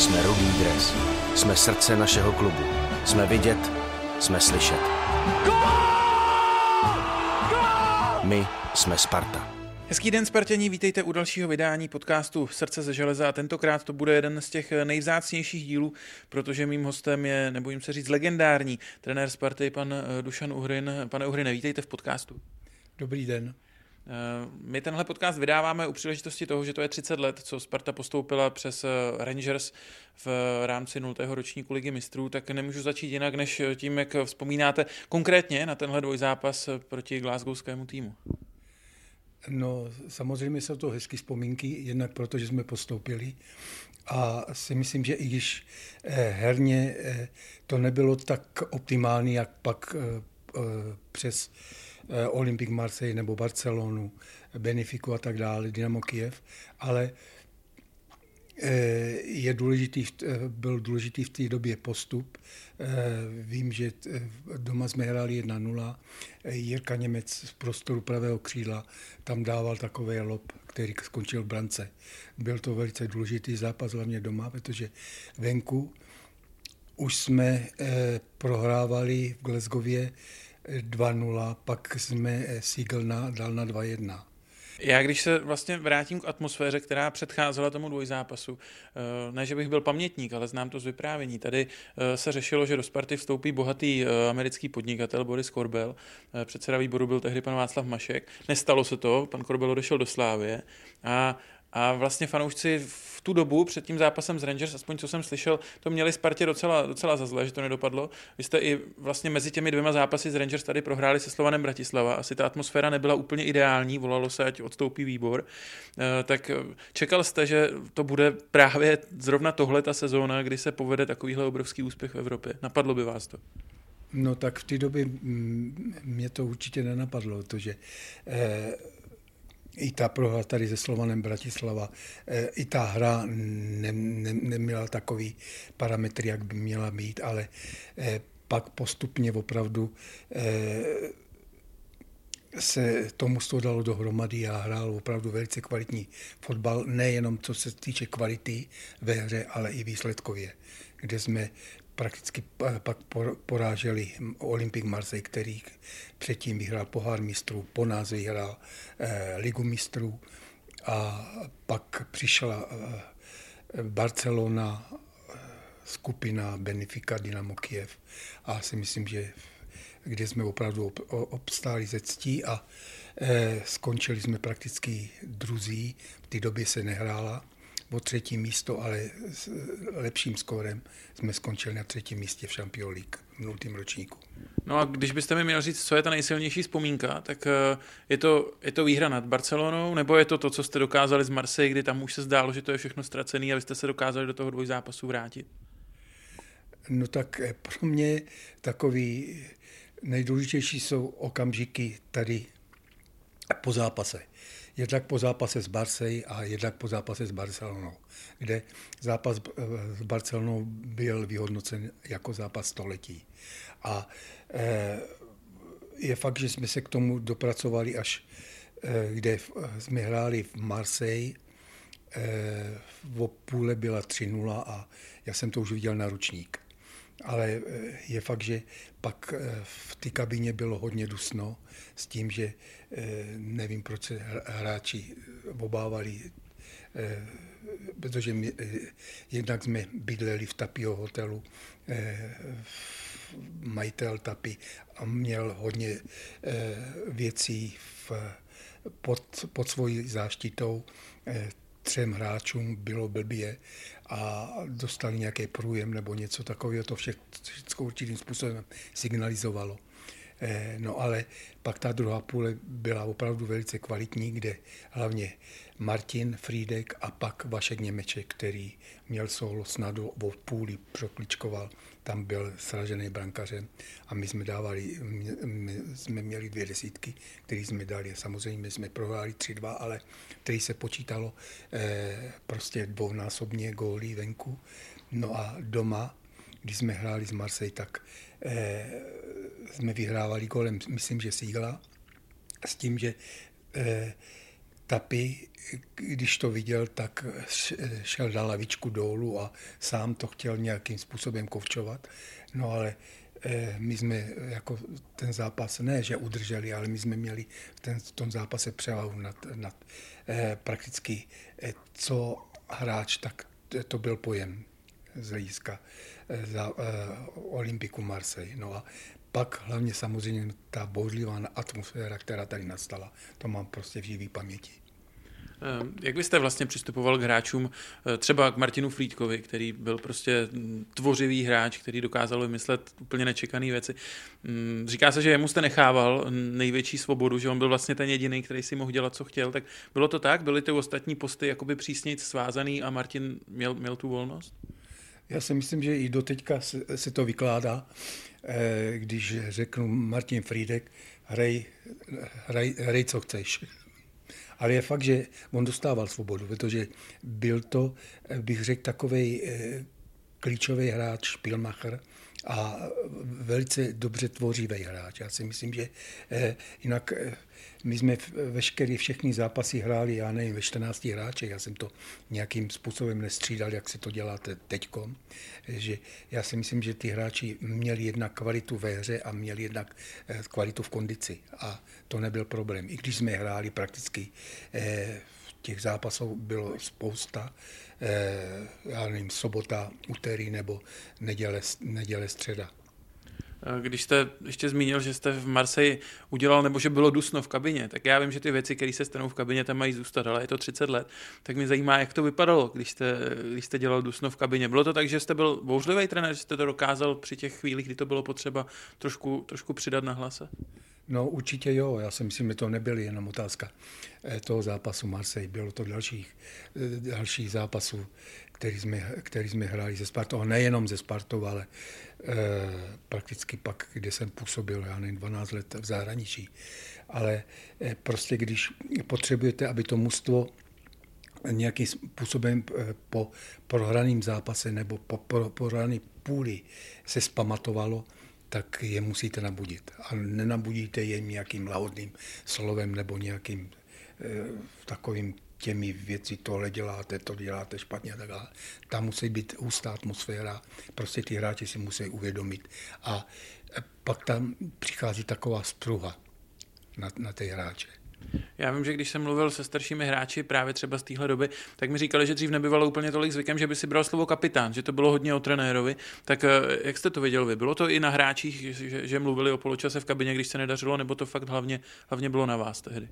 Jsme rudý dres. Jsme srdce našeho klubu. Jsme vidět, jsme slyšet. My jsme Sparta. Hezký den, Spartění, vítejte u dalšího vydání podcastu Srdce ze železa a tentokrát to bude jeden z těch nejvzácnějších dílů, protože mým hostem je, nebojím se říct, legendární trenér Sparty, pan Dušan Uhrin. Pane Uhrine, vítejte v podcastu. Dobrý den. Eh, my tenhle podcast vydáváme u příležitosti toho, že to je 30 let, co Sparta postoupila přes eh, Rangers v rámci 0. ročníku ligy mistrů, tak nemůžu začít jinak, než tím, jak vzpomínáte konkrétně na tenhle dvojzápas proti Glasgowskému týmu. No, samozřejmě jsou to hezké vzpomínky, jednak proto, že jsme postoupili a si myslím, že i když eh, herně to nebylo tak optimální, jak pak přes Eh, Olympic Marseille nebo Barcelonu, Benefiku a tak dále, Dynamo Kiev, ale eh, je důležitý, eh, byl důležitý v té době postup. Vím, že doma jsme hráli 1-0. Jirka Němec z prostoru pravého křídla tam dával takový lob, který skončil v brance. Byl to velice důležitý zápas, hlavně doma, protože venku už jsme prohrávali v Glesgově 2-0, pak jsme Siegel na, dal na 2-1. Já když se vlastně vrátím k atmosféře, která předcházela tomu dvojzápasu, eh, ne, že bych byl pamětník, ale znám to z vyprávění. Tady eh, se řešilo, že do Sparty vstoupí bohatý eh, americký podnikatel Boris Korbel. Předseda výboru byl tehdy pan Václav Mašek. Nestalo se to, pan Korbel odešel do Slávie a a vlastně fanoušci v tu dobu před tím zápasem s Rangers, aspoň co jsem slyšel, to měli Spartě docela, docela za zlé, že to nedopadlo. Vy jste i vlastně mezi těmi dvěma zápasy s Rangers tady prohráli se Slovanem Bratislava. Asi ta atmosféra nebyla úplně ideální, volalo se, ať odstoupí výbor. Eh, tak čekal jste, že to bude právě zrovna tohle ta sezóna, kdy se povede takovýhle obrovský úspěch v Evropě? Napadlo by vás to? No tak v té době mm, mě to určitě nenapadlo, protože eh, i ta prohra tady se Slovanem Bratislava, e, i ta hra ne, ne, neměla takový parametry, jak by měla být, ale e, pak postupně opravdu e, se tomu to dalo dohromady a hrál opravdu velice kvalitní fotbal, nejenom co se týče kvality ve hře, ale i výsledkově, kde jsme prakticky pak poráželi Olympic Marseille, který předtím vyhrál pohár mistrů, po nás vyhrál eh, ligu mistrů. A pak přišla eh, Barcelona, eh, skupina Benfica, Dynamo Kiev. A si myslím, že kde jsme opravdu obstáli ze ctí a skončili jsme prakticky druzí. V té době se nehrála o třetí místo, ale s lepším skórem jsme skončili na třetím místě v Champions League v nultém ročníku. No a když byste mi měl říct, co je ta nejsilnější vzpomínka, tak eh, je to, je to výhra nad Barcelonou, nebo je to to, co jste dokázali z Marseille, kdy tam už se zdálo, že to je všechno ztracené a vy jste se dokázali do toho dvojzápasu vrátit? No tak eh, pro mě takový nejdůležitější jsou okamžiky tady po zápase jednak po zápase s Barcej a jednak po zápase s Barcelonou, kde zápas eh, s Barcelonou byl vyhodnocen jako zápas století. A eh, je fakt, že jsme se k tomu dopracovali až, eh, kde jsme hráli v Marseille, v půle byla 3-0 a já jsem to už viděl na ručník. Ale je fakt, že pak v té kabině bylo hodně dusno s tím, že nevím, proč se hráči obávali, protože my, jednak jsme bydleli v Tapio hotelu, majitel Tapy a měl hodně věcí v, pod, pod svojí záštitou třem hráčům bylo blbě a dostali nějaký průjem nebo něco takového, to vše, všechno určitým způsobem signalizovalo. Eh, no ale pak ta druhá půle byla opravdu velice kvalitní, kde hlavně Martin Frídek a pak Vašek Němeček, který měl solo snad o půli, přokličkoval, tam byl sražený brankařem a my jsme dávali, my jsme měli dvě desítky, které jsme dali. Samozřejmě jsme prohráli 3-2, ale který se počítalo eh, prostě dvounásobně gólí venku. No a doma, když jsme hráli z Marseille, tak eh, jsme vyhrávali kolem, myslím, že Sígla, s tím, že eh, Tapy, když to viděl, tak šel na lavičku dolů a sám to chtěl nějakým způsobem kovčovat. No ale eh, my jsme jako ten zápas, ne že udrželi, ale my jsme měli v, ten, v tom zápase převahu nad, nad eh, prakticky eh, co hráč, tak to byl pojem z hlediska za Olympiku Marseille. No a pak hlavně samozřejmě ta bouřlivá atmosféra, která tady nastala, to mám prostě v živý paměti. Ehm, jak byste vlastně přistupoval k hráčům, eh, třeba k Martinu Frýdkovi, který byl prostě mm, tvořivý hráč, který dokázal vymyslet úplně nečekané věci. Mm, říká se, že jemu jste nechával největší svobodu, že on byl vlastně ten jediný, který si mohl dělat, co chtěl. Tak bylo to tak? Byly ty ostatní posty jakoby přísněji svázaný a Martin měl, měl tu volnost? Já si myslím, že i doteďka se, se to vykládá, když řeknu Martin Friedek, hrej, hrej, hrej co chceš. Ale je fakt, že on dostával svobodu, protože byl to, bych řekl, takový eh, klíčový hráč, Spielmacher, a velice dobře tvořivý hráč. Já si myslím, že eh, jinak eh, my jsme veškeré všechny zápasy hráli, já nevím, ve 14 hráčech, já jsem to nějakým způsobem nestřídal, jak se to děláte teďkom, že já si myslím, že ty hráči měli jednak kvalitu ve hře a měli jednak eh, kvalitu v kondici a to nebyl problém. I když jsme hráli prakticky eh, těch zápasů bylo spousta, já nevím, sobota, úterý nebo neděle, neděle středa. Eh, když jste ještě zmínil, že jste v Marseji udělal, nebo že bylo dusno v kabině, tak já vím, že ty věci, které se stanou v kabině, tam mají zůstat, ale je to 30 let. Tak mě zajímá, jak to vypadalo, když jste, když jste dělal dusno v kabině. Bylo to tak, že jste byl bouřlivý trenér, že jste to dokázal při těch chvílích, kdy to bylo potřeba, trošku, trošku přidat na hlase? No určitě jo, já si myslím, že to nebyly jenom otázka eh, toho zápasu Marseille, bylo to dalších, eh, dalších zápasů, který jsme, který jsme hráli ze Spartou, a nejenom ze Spartou, ale e, prakticky pak, kde jsem působil, já nevím, 12 let v zahraničí. Ale e, prostě když potřebujete, aby to mužstvo nějakým způsobem po prohraném zápase nebo po prohrané půli se spamatovalo, tak je musíte nabudit. A nenabudíte je nějakým lahodným slovem nebo nějakým e, takovým těmi věci, tohle děláte, to děláte špatně a tak dále. Tam musí být hustá atmosféra, prostě ty hráči si musí uvědomit. A pak tam přichází taková spruha na, na ty hráče. Já vím, že když jsem mluvil se staršími hráči právě třeba z téhle doby, tak mi říkali, že dřív nebyvalo úplně tolik zvykem, že by si bral slovo kapitán, že to bylo hodně o trenérovi. Tak eh, jak jste to viděl vy? Bylo to i na hráčích, že, že mluvili o poločase v kabině, když se nedařilo, nebo to fakt hlavně, hlavně bylo na vás tehdy?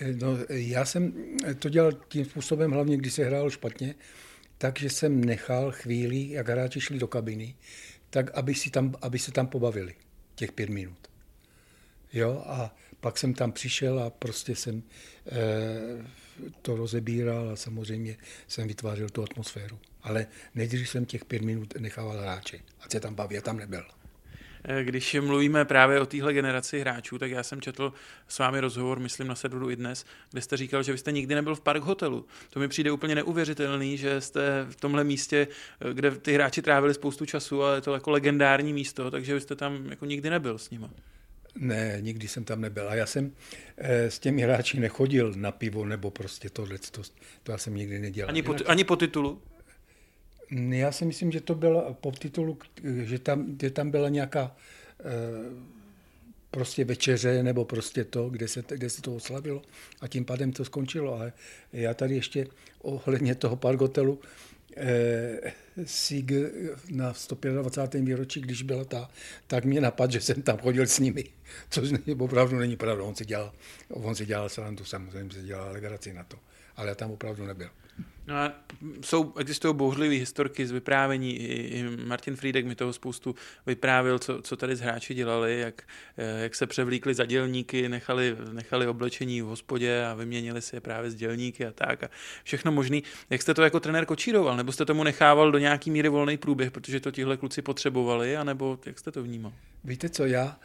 Eh, no, já jsem to dělal tím způsobem, hlavně když se hrálo špatně, takže jsem nechal chvíli, jak hráči šli do kabiny, tak aby, si tam, aby se tam pobavili těch pět minut. Jo, a pak jsem tam přišel a prostě jsem e, to rozebíral a samozřejmě jsem vytvářel tu atmosféru. Ale nejdřív jsem těch pět minut nechával hráče, ať se tam baví, tam nebyl. Eh, když mluvíme právě o téhle generaci hráčů, tak já jsem četl s vámi rozhovor, myslím na serveru i dnes, kde jste říkal, že vy jste nikdy nebyl v park hotelu. To mi přijde úplně neuvěřitelný, že jste v tomhle místě, eh, kde ty hráči trávili spoustu času a je to jako legendární místo, takže vy jste tam jako nikdy nebyl s nimi. Ne, nikdy jsem tam nebyl. A já jsem eh, s těmi hráči nechodil na pivo nebo prostě tohle. To, to já jsem nikdy nedělal. Ani po, ani po titulu? Já si myslím, že to bylo po titulu, že tam, že tam byla nějaká eh, prostě večeře nebo prostě to, kde se, kde se to oslavilo a tím pádem to skončilo. Ale já tady ještě ohledně toho pargotelu, eh, SIG na 125. výročí, když byla ta, tak mě napadl, že jsem tam chodil s nimi, což opravdu není pravda. On si dělal, on si dělal srandu, samozřejmě si dělal legraci na to, ale já tam opravdu nebyl. No a jsou, existují bouřlivé historky z vyprávění. I, I Martin Friedek mi toho spoustu vyprávil, co, co tady z hráči dělali, jak, eh, jak se převlíkli za dělníky, nechali, nechali oblečení v hospodě a vyměnili si je právě z dělníky a tak. A všechno možný. Jak jste to jako trenér kočíroval? Nebo jste tomu nechával do nějaký míry volný průběh, protože to tihle kluci potřebovali? A nebo jak jste to vnímal? Víte co, já,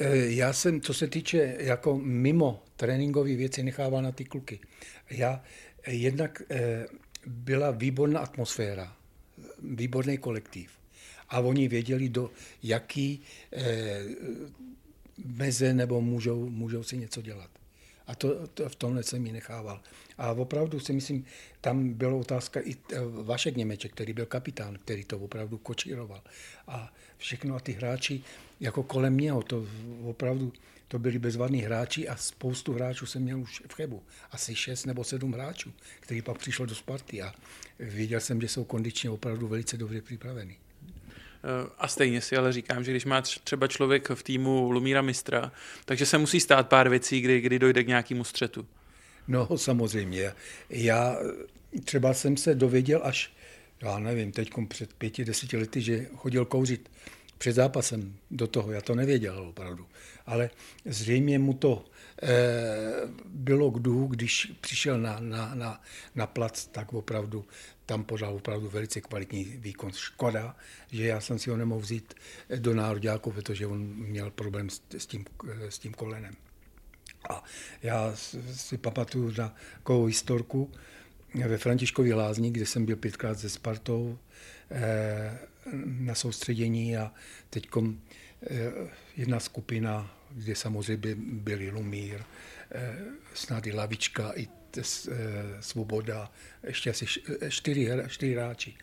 eh, já jsem, co se týče jako mimo tréninkové věci, nechával na ty kluky. Já Jednak eh, byla výborná atmosféra, výborný kolektiv. A oni věděli, do jaký eh, meze nebo můžou, můžou si něco dělat. A to, to v tomhle jsem ji nechával. A opravdu si myslím, tam byla otázka i Vašek Němeček, který byl kapitán, který to opravdu kočíroval. A všechno a ty hráči, jako kolem něho, to opravdu to byli bezvadní hráči a spoustu hráčů jsem měl už v Chebu. Asi šest nebo sedm hráčů, který pak přišlo do Sparty a viděl jsem, že jsou kondičně opravdu velice dobře připraveni. A stejně si ale říkám, že když má třeba člověk v týmu Lumíra Mistra, takže se musí stát pár věcí, kdy, kdy dojde k nějakému střetu. No samozřejmě. Já třeba jsem se dověděl až, já nevím, teď před pěti, deseti lety, že chodil kouřit před zápasem do toho. Já to nevěděl opravdu. Ale zřejmě mu to e, bylo k duhu, když přišel na, na, na, na plac, tak opravdu tam podal opravdu velice kvalitní výkon. Škoda, že já jsem si ho nemohl vzít do nároďáku, protože on měl problém s, s, tím, s tím kolenem. A já si pamatuju na takovou historku ve Františkově Lázni, kde jsem byl pětkrát se Spartou eh, na soustředění a teď eh, jedna skupina, kde samozřejmě byli Lumír, eh, snad i Lavička, i Svoboda, ještě asi čtyři, čtyři hráči.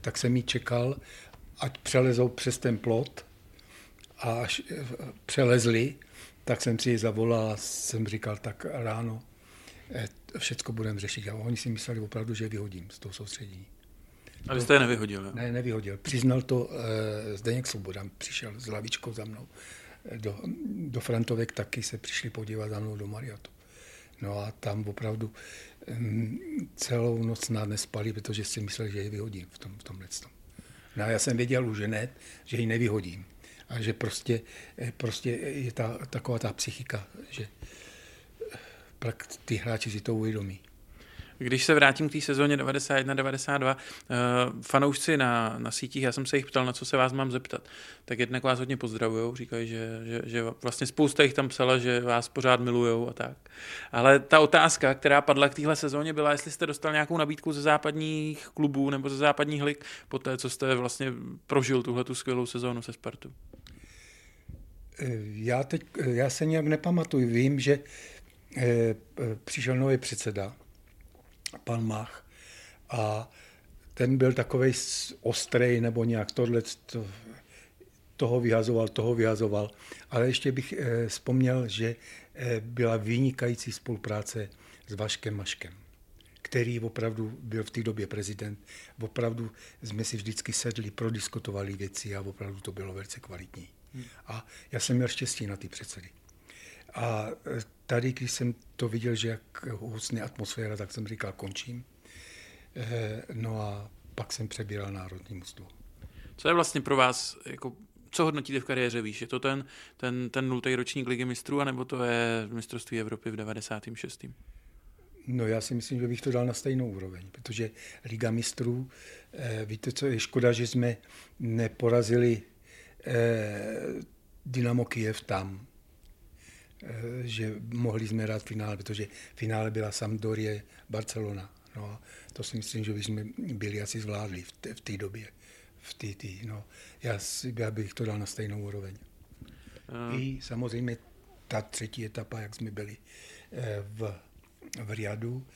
Tak jsem jí čekal, ať přelezou přes ten plot a až přelezli, tak jsem si ji zavolal a jsem říkal, tak ráno všecko budeme řešit. A oni si mysleli opravdu, že vyhodím z toho soustředění. A vy jste je nevyhodil? Ne, nevyhodil. Přiznal to uh, Zdeněk Svoboda. Přišel s lavičkou za mnou do, do Frantovek, taky se přišli podívat za mnou do Mariotu. No a tam opravdu celou noc nás nespali, protože si myslel, že je vyhodím v, tom, v tomhle. No a já jsem věděl už, že ne, že ji nevyhodím. A že prostě, eh, prostě je ta, taková ta psychika, že pak ty hráči si to uvědomí. Když se vrátím k té sezóně 91-92, uh, fanoušci na, na sítích, já jsem se jich ptal, na co se vás mám zeptat, tak jednak vás hodně pozdravují, říkají, že, že, že vlastně spousta jich tam psala, že vás pořád milujou a tak. Ale ta otázka, která padla k téhle sezóně, byla, jestli jste dostal nějakou nabídku ze západních klubů nebo ze západních lig po té, co jste vlastně prožil tuhle tu skvělou sezónu se Spartu. Eh, já teď, eh, já se nějak nepamatuju. Vím, že přišel nový předseda pan Mach. A ten byl takový ostrý nebo nějak tohle, to, toho vyhazoval, toho vyhazoval. Ale ještě bych eh, vzpomněl, že eh, byla vynikající spolupráce s Vaškem Maškem, který opravdu byl v té době prezident. Opravdu jsme si vždycky sedli, prodiskutovali věci a opravdu to bylo velice kvalitní. Hmm. A já jsem měl štěstí na ty předsedy. A e, tady, když jsem to viděl, že jak husne atmosféra, tak jsem říkal, končím. E, no a pak jsem přebíral Národní mzdu. Co je vlastně pro vás, jako, co hodnotíte v kariéře výš? Je to ten, ten, ten nultý ročník ligy mistrů, anebo to je mistrovství Evropy v 96. No já si myslím, že bych to dal na stejnou úroveň, protože Liga mistrů, eh, víte, co je škoda, že jsme neporazili eh, Dynamo Kiev tam, Eh, že mohli jsme hrát finále, protože finále byla Sampdorie Barcelona. No, to si myslím, že bychom byli asi zvládli v té, době. V té, tý, no. já, si, já bych to dal na stejnou úroveň. Uh. I samozřejmě ta třetí etapa, jak jsme byli eh, v, v Riadu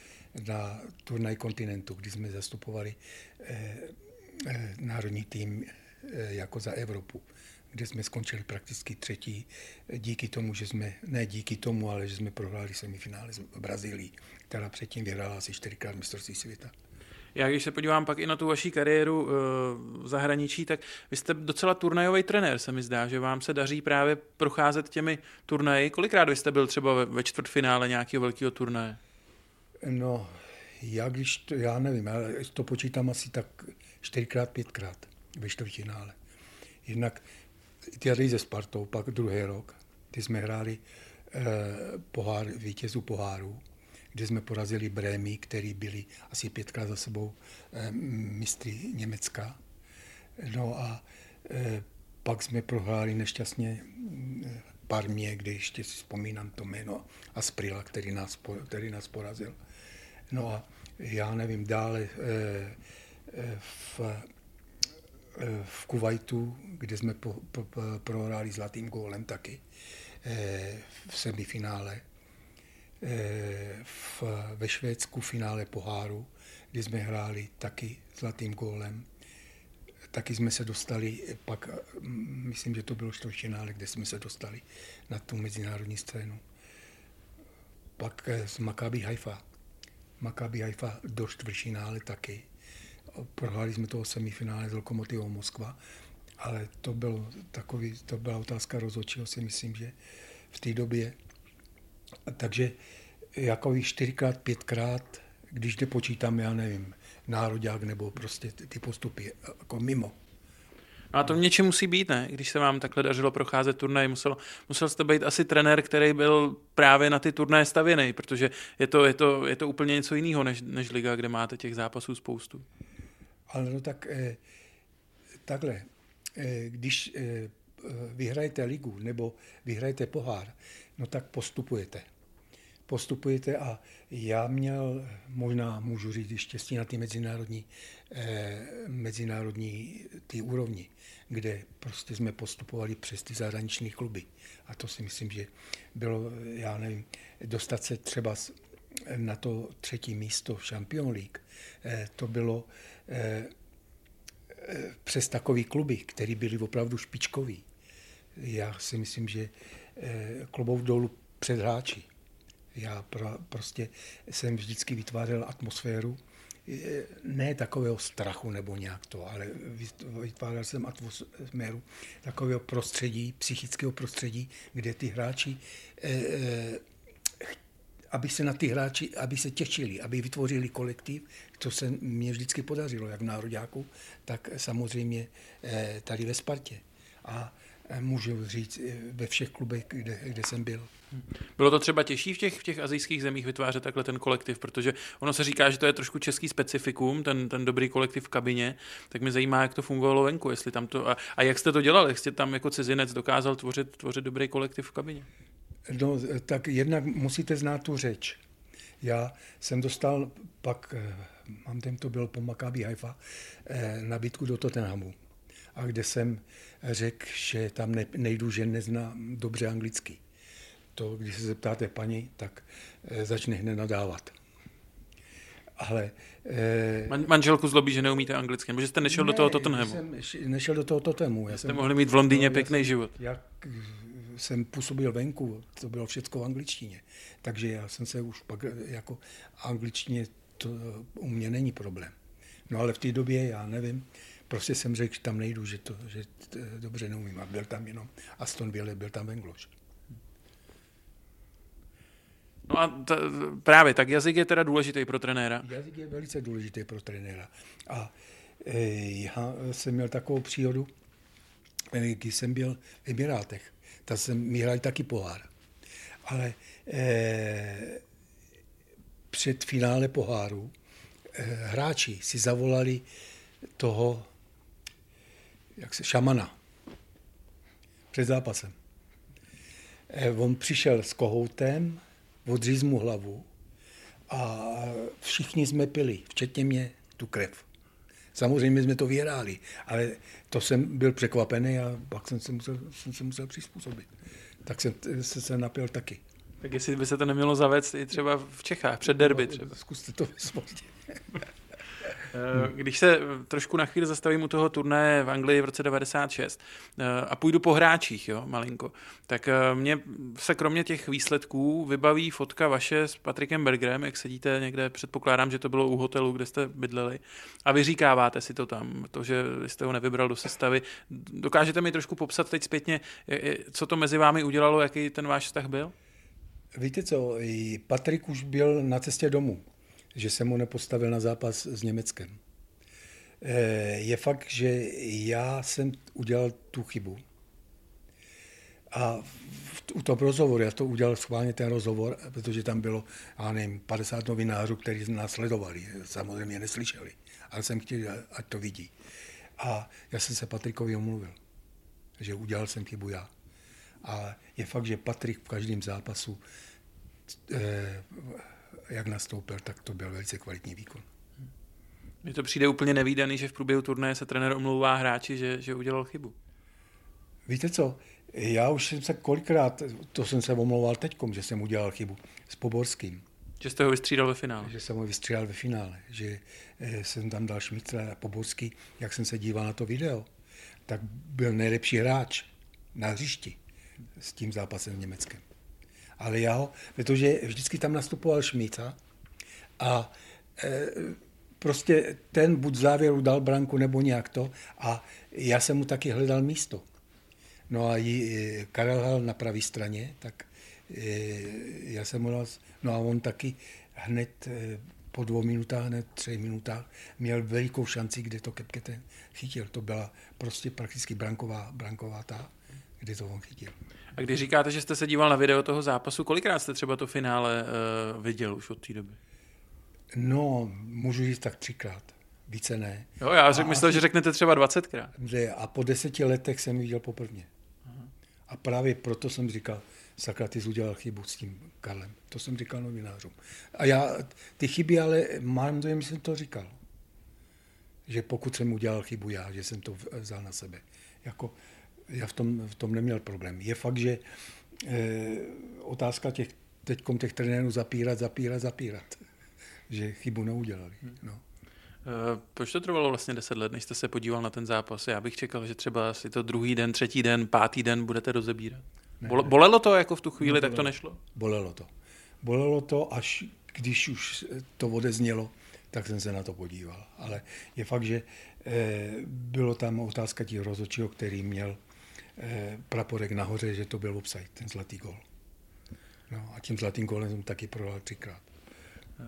na turnaj kontinentu, kdy jsme zastupovali eh, eh, národní tým eh, jako za Evropu kde jsme skončili prakticky třetí díky tomu, že jsme, ne díky tomu, ale že jsme prohráli semifinále s Brazílií, která předtím vyhrála asi čtyřikrát mistrovství světa. Já když se podívám pak i na tu vaší kariéru eh, v zahraničí, tak vy jste docela turnajový trenér, se mi zdá, že vám se daří právě procházet těmi turnaji. Kolikrát vy jste byl třeba ve čtvrtfinále nějakého velkého turnaje? No, já když, to, já nevím, ale to počítám asi tak čtyřikrát, pětkrát ve čtvrtfinále. Jednak ty se Spartou, pak druhý rok, ty jsme hráli eh, pohár, vítězů poháru, kde jsme porazili Brémy, který byli asi pětkrát za sebou eh, mistry Německa. No a eh, pak jsme prohráli nešťastně eh, Parmě, kde ještě si vzpomínám to jméno Asprila, který nás, který nás porazil. No a já nevím, dále eh, eh, v v Kuwaitu, kde jsme po, po, po, prohráli zlatým gólem taky eh, v semifinále. v, ve Švédsku finále poháru, kdy jsme hráli taky zlatým gólem. Taky jsme se dostali, pak myslím, že to bylo čtvrtfinále, kde jsme se dostali na tu mezinárodní scénu. Pak z Maccabi Haifa. Maccabi Haifa do čtvrtfinále taky. Prohráli jsme toho semifinále s Lokomotivou Moskva, ale to, byl takový, to byla otázka rozhodčího, si myslím, že v té době. Takže jako čtyřikrát, pětkrát, když nepočítám, já nevím, národák nebo prostě ty postupy, jako mimo. A to v něčem musí být, ne? Když se vám takhle dařilo procházet turnaj, musel, musel jste být asi trenér, který byl právě na ty turnaje stavěný, protože je to, je to, je to úplně něco jiného než, než liga, kde máte těch zápasů spoustu. Ale no tak eh, takhle, eh, když eh, vyhrajete ligu nebo vyhrajete pohár, no tak postupujete. Postupujete a já měl, možná můžu říct, štěstí na ty mezinárodní, eh, mezinárodní ty úrovni, kde prostě jsme postupovali přes ty zahraniční kluby. A to si myslím, že bylo, já nevím, dostat se třeba na to třetí místo v Champion League, eh, to bylo eh, eh přes takový kluby, které byly opravdu špičkový já si myslím, že klubov dolů před hráči. Já pro, prostě jsem vždycky vytvářel atmosféru, ne takového strachu nebo nějak to, ale vytvářel jsem atmosféru takového prostředí, psychického prostředí, kde ty hráči, eh, aby se na ty hráči, aby se těšili, aby vytvořili kolektiv, to se mně vždycky podařilo, jak v Nároďáku, tak samozřejmě tady ve Spartě. A Eh, můžu říct, eh, ve všech klubech, kde, kde jsem byl. Bylo to třeba těžší v těch, v těch azijských zemích vytvářet takhle ten kolektiv, protože ono se říká, že to je trošku český specifikum, ten, ten dobrý kolektiv v kabině, tak mě zajímá, jak to fungovalo venku, jestli tam to, a, a jak jste to dělali, jste tam jako cizinec dokázal tvořit, tvořit dobrý kolektiv v kabině? No, tak jednak musíte znát tu řeč. Já jsem dostal pak, eh, mám ten to byl po Maccabi Haifa, nabídku do Tottenhamu a kde jsem řekl, že tam ne, nejdu, že neznám dobře anglicky. To, když se zeptáte paní, tak e, začne hned nadávat. Ale... E, Man, manželku zlobí, že neumíte anglicky, nebo že jste nešel ne, do toho Tottenhamu. jsem nešel do toho Tottenhamu. Já jste jsem, mohli mít v Londýně no, pěkný jsem, život. Jak jsem působil venku, to bylo všechno v angličtině. Takže já jsem se už pak jako angličtině, to u mě není problém. No ale v té době, já nevím, prostě jsem řekl, že tam nejdu, že to, že to dobře neumím. A byl tam jenom Aston Villa, byl tam Engloš. No a t- právě, tak jazyk je teda důležitý pro trenéra. Jazyk je velice důležitý pro trenéra. A e, já jsem měl takovou příhodu, e, když jsem byl v Emirátech, tak jsem hrali taky pohár. Ale e, před finále poháru e, hráči si zavolali toho jak se, šamana před zápasem. Eh, on přišel s kohoutem, odříz mu hlavu a všichni jsme pili, včetně mě, tu krev. Samozřejmě jsme to vyhráli, ale to jsem byl překvapený a pak jsem se musel, jsem se musel přizpůsobit. Tak jsem se, se napil taky. Tak jestli by se to nemělo zavést i třeba v Čechách, před derby třeba. Zkuste to vyspojit. Eh, když se trošku na chvíli zastavím u toho turné v Anglii v roce 96 eh, a půjdu po hráčích, jo, malinko, tak eh, mě se kromě těch výsledků vybaví fotka vaše s Patrikem Bergerem, jak sedíte někde, předpokládám, že to bylo u hotelu, kde jste bydleli a vy říkáváte si to tam, to, že jste ho nevybral do sestavy. Dokážete mi trošku popsat teď zpětně, co to mezi vámi udělalo, jaký ten váš vztah byl? Víte co, Patrik už byl na cestě domů že jsem mu nepostavil na zápas s Německem. Eh, je fakt, že já jsem udělal tu chybu. A u toho rozhovoru, já to udělal schválně ten rozhovor, protože tam bylo, já nevím, 50 novinářů, kteří nás sledovali, samozřejmě neslyšeli, ale jsem chtěl, ať to vidí. A já jsem se Patrikovi omluvil, že udělal jsem chybu já. A je fakt, že Patrik v každém zápasu eh, jak nastoupil, tak to byl velice kvalitní výkon. Mně to přijde úplně nevýdaný, že v průběhu turnaje se trenér omlouvá hráči, že, že udělal chybu. Víte co, Já už jsem se kolikrát, to jsem se omlouval teďkom, že jsem udělal chybu s Poborským. Že jste ho vystřídal ve finále. Že jsem ho vystřídal ve finále, že eh, jsem tam dal Šmicler a Poborský, jak jsem se díval na to video, tak byl nejlepší hráč na hřišti s tím zápasem v Německém. Ale já ho, protože vždycky tam nastupoval Šmica a e, prostě ten buď závěru dal branku nebo nějak to a já jsem mu taky hledal místo. No a jí, Karel hral na pravé straně, tak e, já jsem mu no a on taky hned e, po dvou minutách, hned třech minutách měl velikou šanci, kde to Kepketen chytil. To byla prostě prakticky branková, branková ta, kde to on chytil. A když říkáte, že jste se díval na video toho zápasu, kolikrát jste třeba to finále uh, viděl už od té doby? No, můžu říct tak třikrát. Více ne. Jo, já řek, myslel, že řeknete třeba 20krát. A po deseti letech jsem viděl poprvé. A právě proto jsem říkal, sakra, ty jsi udělal chybu s tím Karlem. To jsem říkal novinářům. A já ty chyby, ale mám dojem, že jsem to říkal. Že pokud jsem udělal chybu já, že jsem to vzal na sebe. Jako, já v tom, v tom neměl problém. Je fakt, že e, otázka těch, teďkom těch trenérů zapírat, zapírat, zapírat. že chybu neudělali. No. Eh, proč to trvalo vlastně deset let, než jste se podíval na ten zápas? Já bych čekal, že třeba si to druhý den, třetí den, pátý den budete rozebírat. Ne, bolelo to jako v tu chvíli, no, tak to nešlo? Bolelo to. Bolelo to, až když už to odeznělo, tak jsem se na to podíval. Ale je fakt, že e, bylo tam otázka těch rozhodčího, který měl praporek nahoře, že to byl obsah, ten zlatý gol. No a tím zlatým golem jsem taky prohrál třikrát.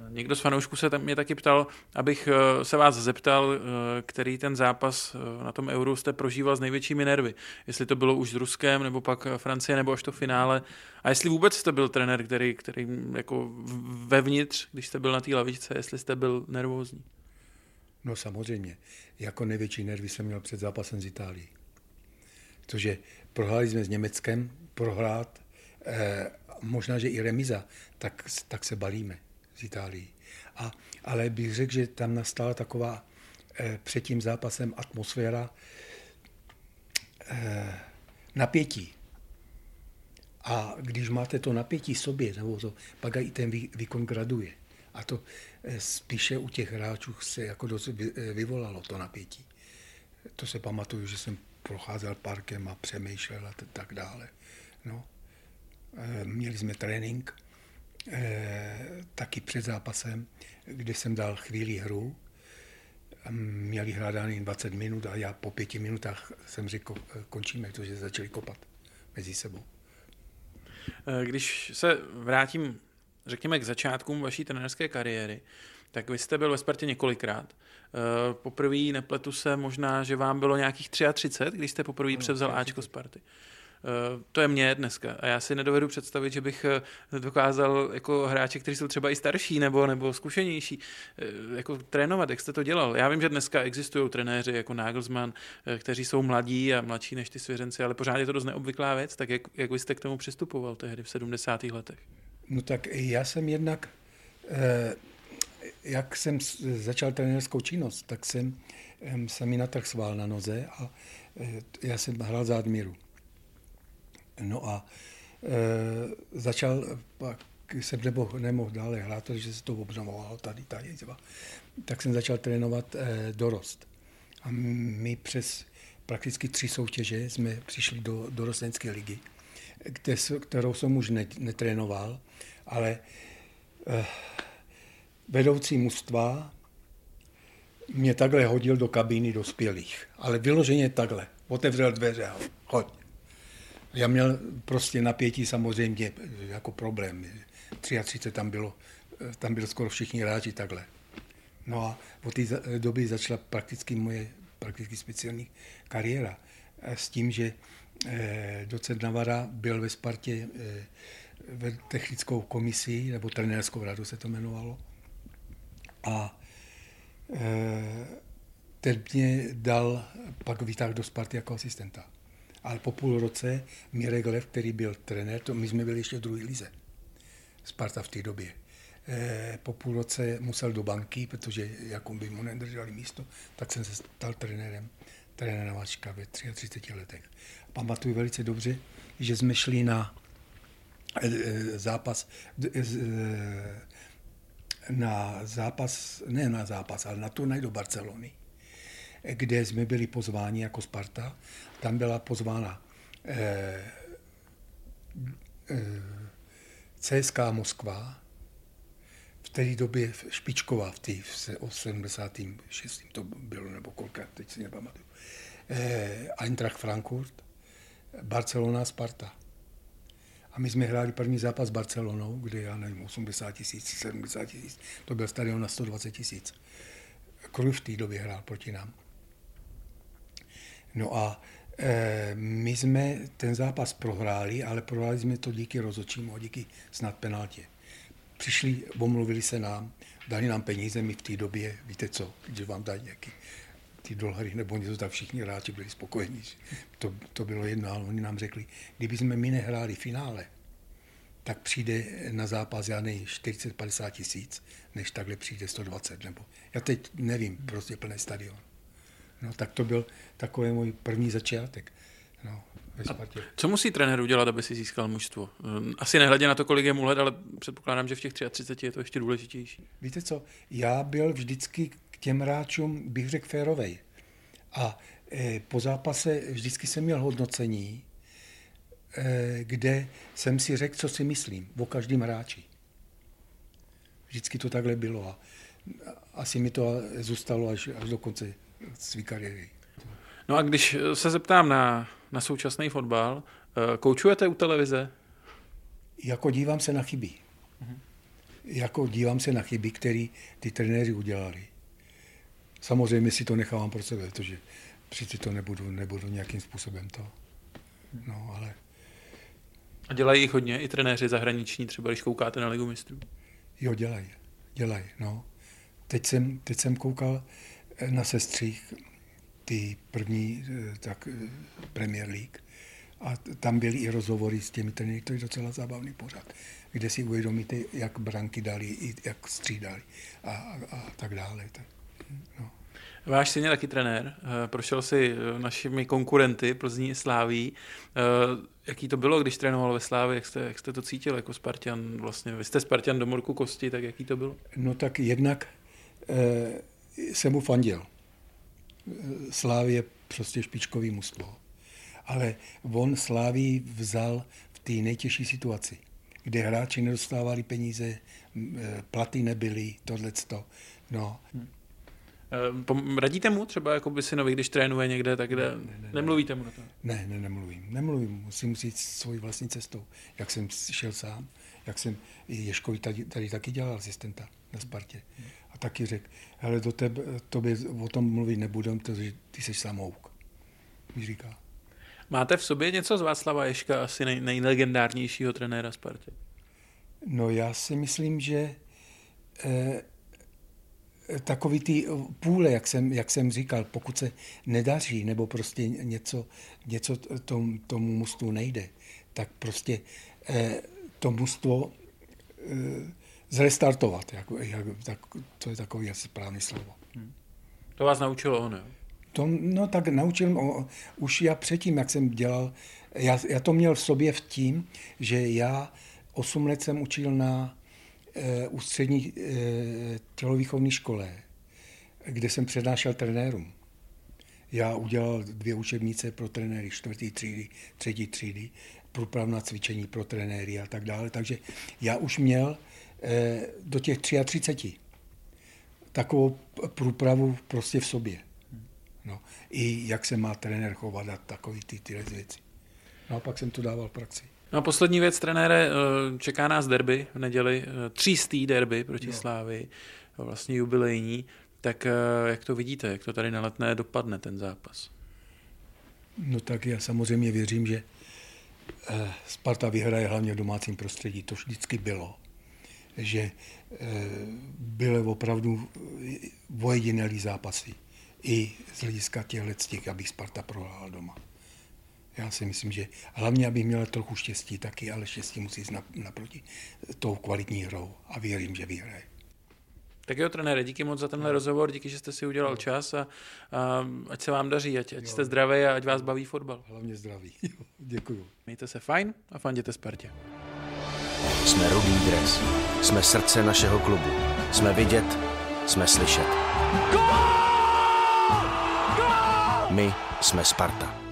Někdo z fanoušků se mě taky ptal, abych eh, se vás zeptal, eh, který ten zápas eh, na tom euru jste prožíval s největšími nervy. Jestli to bylo už s Ruskem, nebo pak Francie, nebo až to finále. A jestli vůbec jste byl trenér, který, který jako vevnitř, když jste byl na té lavičce, jestli jste byl nervózní. No samozřejmě. Jako největší nervy jsem měl před zápasem z Itálií. Protože prohráli jsme s Německem, prohrát, eh, možná, že i remiza, tak, tak se balíme z Itálií. A, ale bych řekl, že tam nastala taková eh, před tím zápasem atmosféra eh, napětí. A když máte to napětí sobě, nebo to, pak i ten vý, výkon graduje. A to eh, spíše u těch hráčů se jako dost vy, eh, vyvolalo to napětí. To se pamatuju, že jsem procházel parkem a přemýšlel a tak dále. No. Eh, měli jsme trénink Eh, taky před zápasem, kde jsem dal chvíli hru. Měli hrát jen 20 minut a já po pěti minutách jsem řekl, eh, končíme, protože začali kopat mezi sebou. Když se vrátím, řekněme, k začátkům vaší trenérské kariéry, tak vy jste byl ve Spartě několikrát. Poprvé, nepletu se, možná, že vám bylo nějakých 33, když jste poprvé převzal Ačko Sparty. Eh, to je mě dneska. A já si nedovedu představit, že bych eh, dokázal jako hráče, kteří jsou třeba i starší nebo, nebo zkušenější, eh, jako trénovat, jak jste to dělal. Já vím, že dneska existují trenéři jako Nagelsmann, kteří jsou mladí a mladší než ty svěřenci, ale pořád je to dost neobvyklá věc. Tak jak, jak vy jste k tomu přistupoval tehdy v 70. letech? No tak já jsem jednak, jak jsem začal trenérskou činnost, tak jsem se mi natrh na noze a já jsem hrál za Admiru. No a e, začal, pak jsem nebo, nemohl dále hrát, protože se to obnovovalo tady, tady, tak jsem začal trénovat e, dorost. A my přes prakticky tři soutěže jsme přišli do dorostenské ligy, kterou jsem už netrénoval, ale e, vedoucí mužstva mě takhle hodil do kabíny dospělých. Ale vyloženě takhle. Otevřel dveře a hoď. Já měl prostě napětí samozřejmě jako problém. 33 tam bylo, tam bylo skoro všichni hráči takhle. No a od té doby začala prakticky moje prakticky speciální kariéra. S tím, že eh, docent Navara byl ve Spartě eh, ve technickou komisi, nebo trenérskou radu se to jmenovalo. A eh, ten mě dal pak vytáh do Sparty jako asistenta ale po půl roce Mirek Lev, který byl trenér, to my jsme byli ještě v druhé lize, Sparta v té době. E, po půl roce musel do banky, protože jako by mu nedrželi místo, tak jsem se stal trenérem, trénovačka ve 33 letech. Pamatuju velice dobře, že jsme šli na eh, eh, zápas na zápas, ne na zápas, ale na turnaj do Barcelony, kde jsme byli pozváni jako Sparta. Tam byla pozvána eh, eh, CSK Moskva, v té době špičková, v, v 76. to bylo, nebo kolikrát, teď si nepamatuju. Eh, Eintracht Frankfurt, Barcelona, Sparta. A my jsme hráli první zápas s Barcelonou, kde já nevím, 80 tisíc, 70 tisíc. To byl stadion na 120 tisíc. Kruj v té době hrál proti nám. No a e, my jsme ten zápas prohráli, ale prohráli jsme to díky rozočímu a díky snad penaltě. Přišli, omluvili se nám, dali nám peníze, my v té době, víte co, když vám dají nějaký ty dolary nebo něco, tak všichni hráči byli spokojení. To, to bylo jedno, ale oni nám řekli, kdyby jsme my nehráli finále, tak přijde na zápas, já nej 40-50 tisíc, než takhle přijde 120, nebo já teď nevím, prostě plný stadion. No, tak to byl takový můj první začátek. No. Co musí trenér udělat, aby si získal mužstvo? Asi nehledě na to, kolik je mu let, ale předpokládám, že v těch 33 je to ještě důležitější. Víte co, já byl vždycky k těm hráčům, bych řekl, férovej. A e, po zápase vždycky jsem měl hodnocení, e, kde jsem si řekl, co si myslím o každém hráči. Vždycky to takhle bylo a asi mi to zůstalo až, až do konce své kariéry. No a když se zeptám na, na současný fotbal, e, koučujete u televize? Jako dívám se na chyby. Mm-hmm. Jako dívám se na chyby, které ty trenéři udělali. Samozřejmě si to nechávám pro sebe, protože přeci to nebudu, nebudu nějakým způsobem to. No, ale... A dělají jich hodně, i trenéři zahraniční, třeba když koukáte na Ligu mistrů? Jo, dělají, dělají, no. Teď jsem, teď jsem koukal eh, na sestřích ty první eh, tak, eh, Premier League a tam byly i rozhovory s těmi trenéry, to je docela zábavný pořad, kde si uvědomíte, jak branky dali, jak střídali a, a, a tak dále. Tak, no. Váš syn je taky trenér, eh, prošel si eh, našimi konkurenty Plzní Sláví. Eh, jaký to bylo, když trénoval ve Slávě, jak jste, jak jste to cítil jako Spartan? Vlastně vy jste Spartan do morku kosti, tak jaký to bylo? No tak jednak eh, jsem mu fandil. Slávě je prostě špičkový mužstvo. Ale on Sláví vzal v té nejtěžší situaci, kde hráči nedostávali peníze, platy nebyly, tohleto. No. Hmm. Ehm, radíte mu třeba jako by synovi, když trénuje někde, tak kde, ne, ne, ne, nemluvíte mu na to? Ne, ne, nemluvím. Nemluvím, musím jít svojí vlastní cestou. Jak jsem šel sám, jak jsem Ješkovi tady, tady taky dělal asistenta na Spartě. A taky řekl, hele, do tebe, tobě o tom mluvit nebudem, protože ty jsi samouk. Mi říká. Máte v sobě něco z Václava Ješka, asi nej, nejlegendárnějšího trenéra Spartě? No já si myslím, že eh, takový ty půle, jak jsem, jak jsem říkal, pokud se nedaří nebo prostě něco, něco tom, tomu mužstvu nejde, tak prostě eh, to mužstvo eh, zrestartovat. Jak, jak, tak, to je takový asi správný slovo. Hmm. To vás naučilo ono, To, no tak naučil, o, už já předtím, jak jsem dělal, já, já to měl v sobě v tím, že já osm let jsem učil na Eh, ústřední eh, tělovýchovné škole, kde jsem přednášel trenérům. Já udělal dvě učebnice pro trenéry čtvrtý třídy, třetí třídy, průpravná cvičení pro trenéry a tak dále. Takže já už měl eh, do těch 33 takovou průpravu prostě v sobě. No, I jak se má trenér chovat a takový ty, tyhle věci. No a pak jsem to dával v praxi. No a poslední věc, trenére, eh, čeká nás derby v neděli, eh, třístý derby proti no. Slávy, vlastně jubilejní. Tak eh, jak to vidíte, jak to tady na letné dopadne ten zápas? No tak já samozřejmě věřím, že Sparta vyhraje hlavně v domácím prostředí. To vždycky bylo. Že byly opravdu vojedinelý zápasy. I z hlediska těchto, abych Sparta prohrála doma. Já si myslím, že hlavně, aby měla trochu štěstí taky, ale štěstí musí jít naproti tou kvalitní hrou a věřím, že vyhraje. Tak jo, trenére, díky moc za tenhle rozhovor, díky, že jste si udělal čas a, a ať se vám daří, ať, ať jste zdraví a ať vás baví fotbal. Hlavně zdraví. Děkuju. Mějte se fajn a fanděte Spartě. Jsme rudý dres. Jsme srdce našeho klubu. Jsme vidět, jsme slyšet. My jsme Sparta.